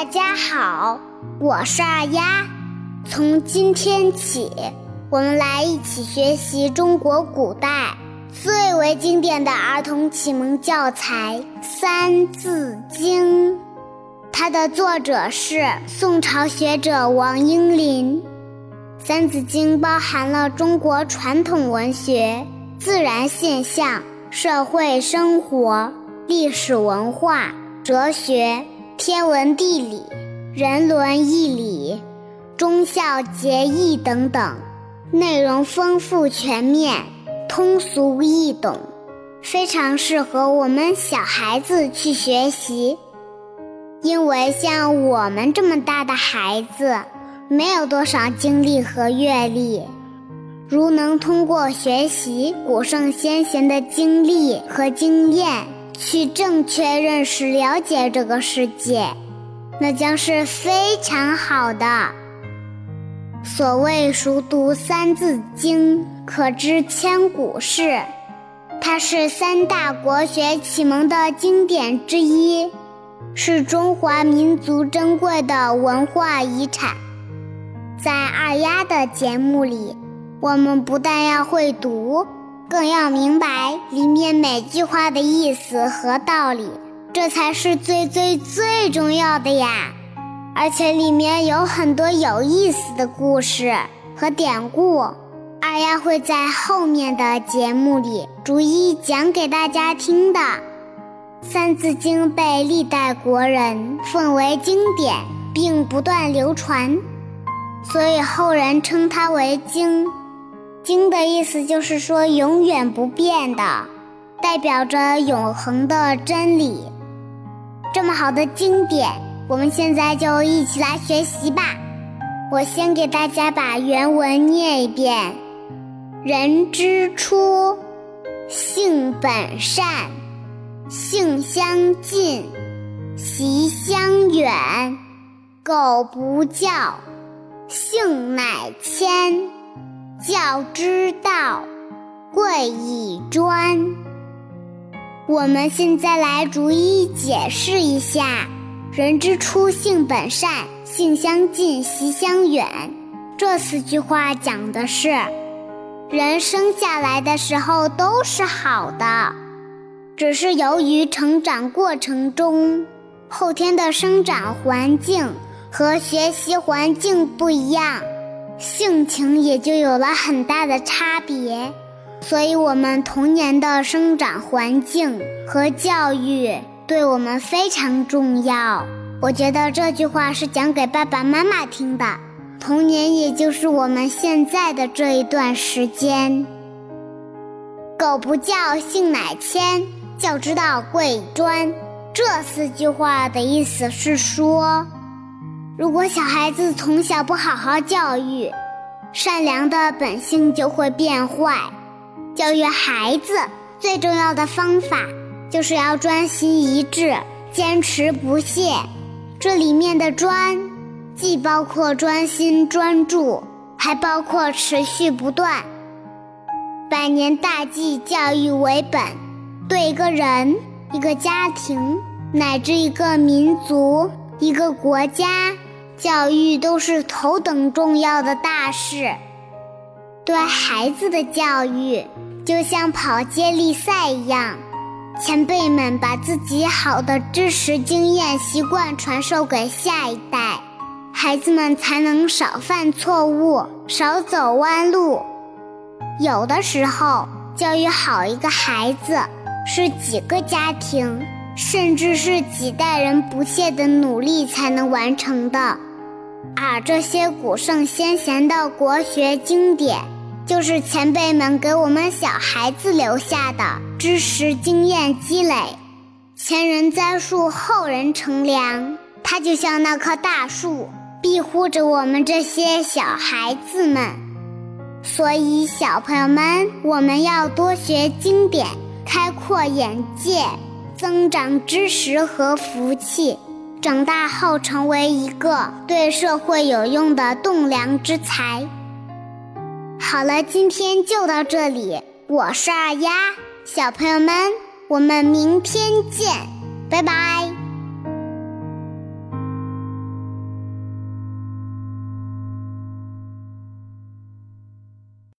大家好，我是二丫。从今天起，我们来一起学习中国古代最为经典的儿童启蒙教材《三字经》。它的作者是宋朝学者王英林。《三字经》包含了中国传统文学、自然现象、社会生活、历史文化、哲学、天文地理。人伦义理、忠孝节义等等，内容丰富全面、通俗易懂，非常适合我们小孩子去学习。因为像我们这么大的孩子，没有多少经历和阅历，如能通过学习古圣先贤的经历和经验，去正确认识、了解这个世界。那将是非常好的。所谓熟读《三字经》，可知千古事。它是三大国学启蒙的经典之一，是中华民族珍贵的文化遗产。在二丫的节目里，我们不但要会读，更要明白里面每句话的意思和道理。这才是最最最重要的呀！而且里面有很多有意思的故事和典故，二丫会在后面的节目里逐一讲给大家听的。《三字经》被历代国人奉为经典，并不断流传，所以后人称它为“经”。经的意思就是说永远不变的，代表着永恒的真理。这么好的经典，我们现在就一起来学习吧。我先给大家把原文念一遍：人之初，性本善，性相近，习相远。苟不教，性乃迁。教之道，贵以专。我们现在来逐一解释一下：“人之初，性本善，性相近，习相远。”这四句话讲的是，人生下来的时候都是好的，只是由于成长过程中后天的生长环境和学习环境不一样，性情也就有了很大的差别。所以，我们童年的生长环境和教育对我们非常重要。我觉得这句话是讲给爸爸妈妈听的。童年也就是我们现在的这一段时间。苟不教，性乃迁。教之道，贵以专。这四句话的意思是说，如果小孩子从小不好好教育，善良的本性就会变坏。教育孩子最重要的方法，就是要专心一致，坚持不懈。这里面的“专”，既包括专心专注，还包括持续不断。百年大计，教育为本。对一个人、一个家庭，乃至一个民族、一个国家，教育都是头等重要的大事。对孩子的教育，就像跑接力赛一样，前辈们把自己好的知识、经验、习惯传授给下一代，孩子们才能少犯错误，少走弯路。有的时候，教育好一个孩子，是几个家庭，甚至是几代人不懈的努力才能完成的。而这些古圣先贤的国学经典，就是前辈们给我们小孩子留下的知识经验积累。前人栽树，后人乘凉，它就像那棵大树，庇护着我们这些小孩子们。所以，小朋友们，我们要多学经典，开阔眼界，增长知识和福气。长大后，成为一个对社会有用的栋梁之才。好了，今天就到这里。我是二丫，小朋友们，我们明天见，拜拜。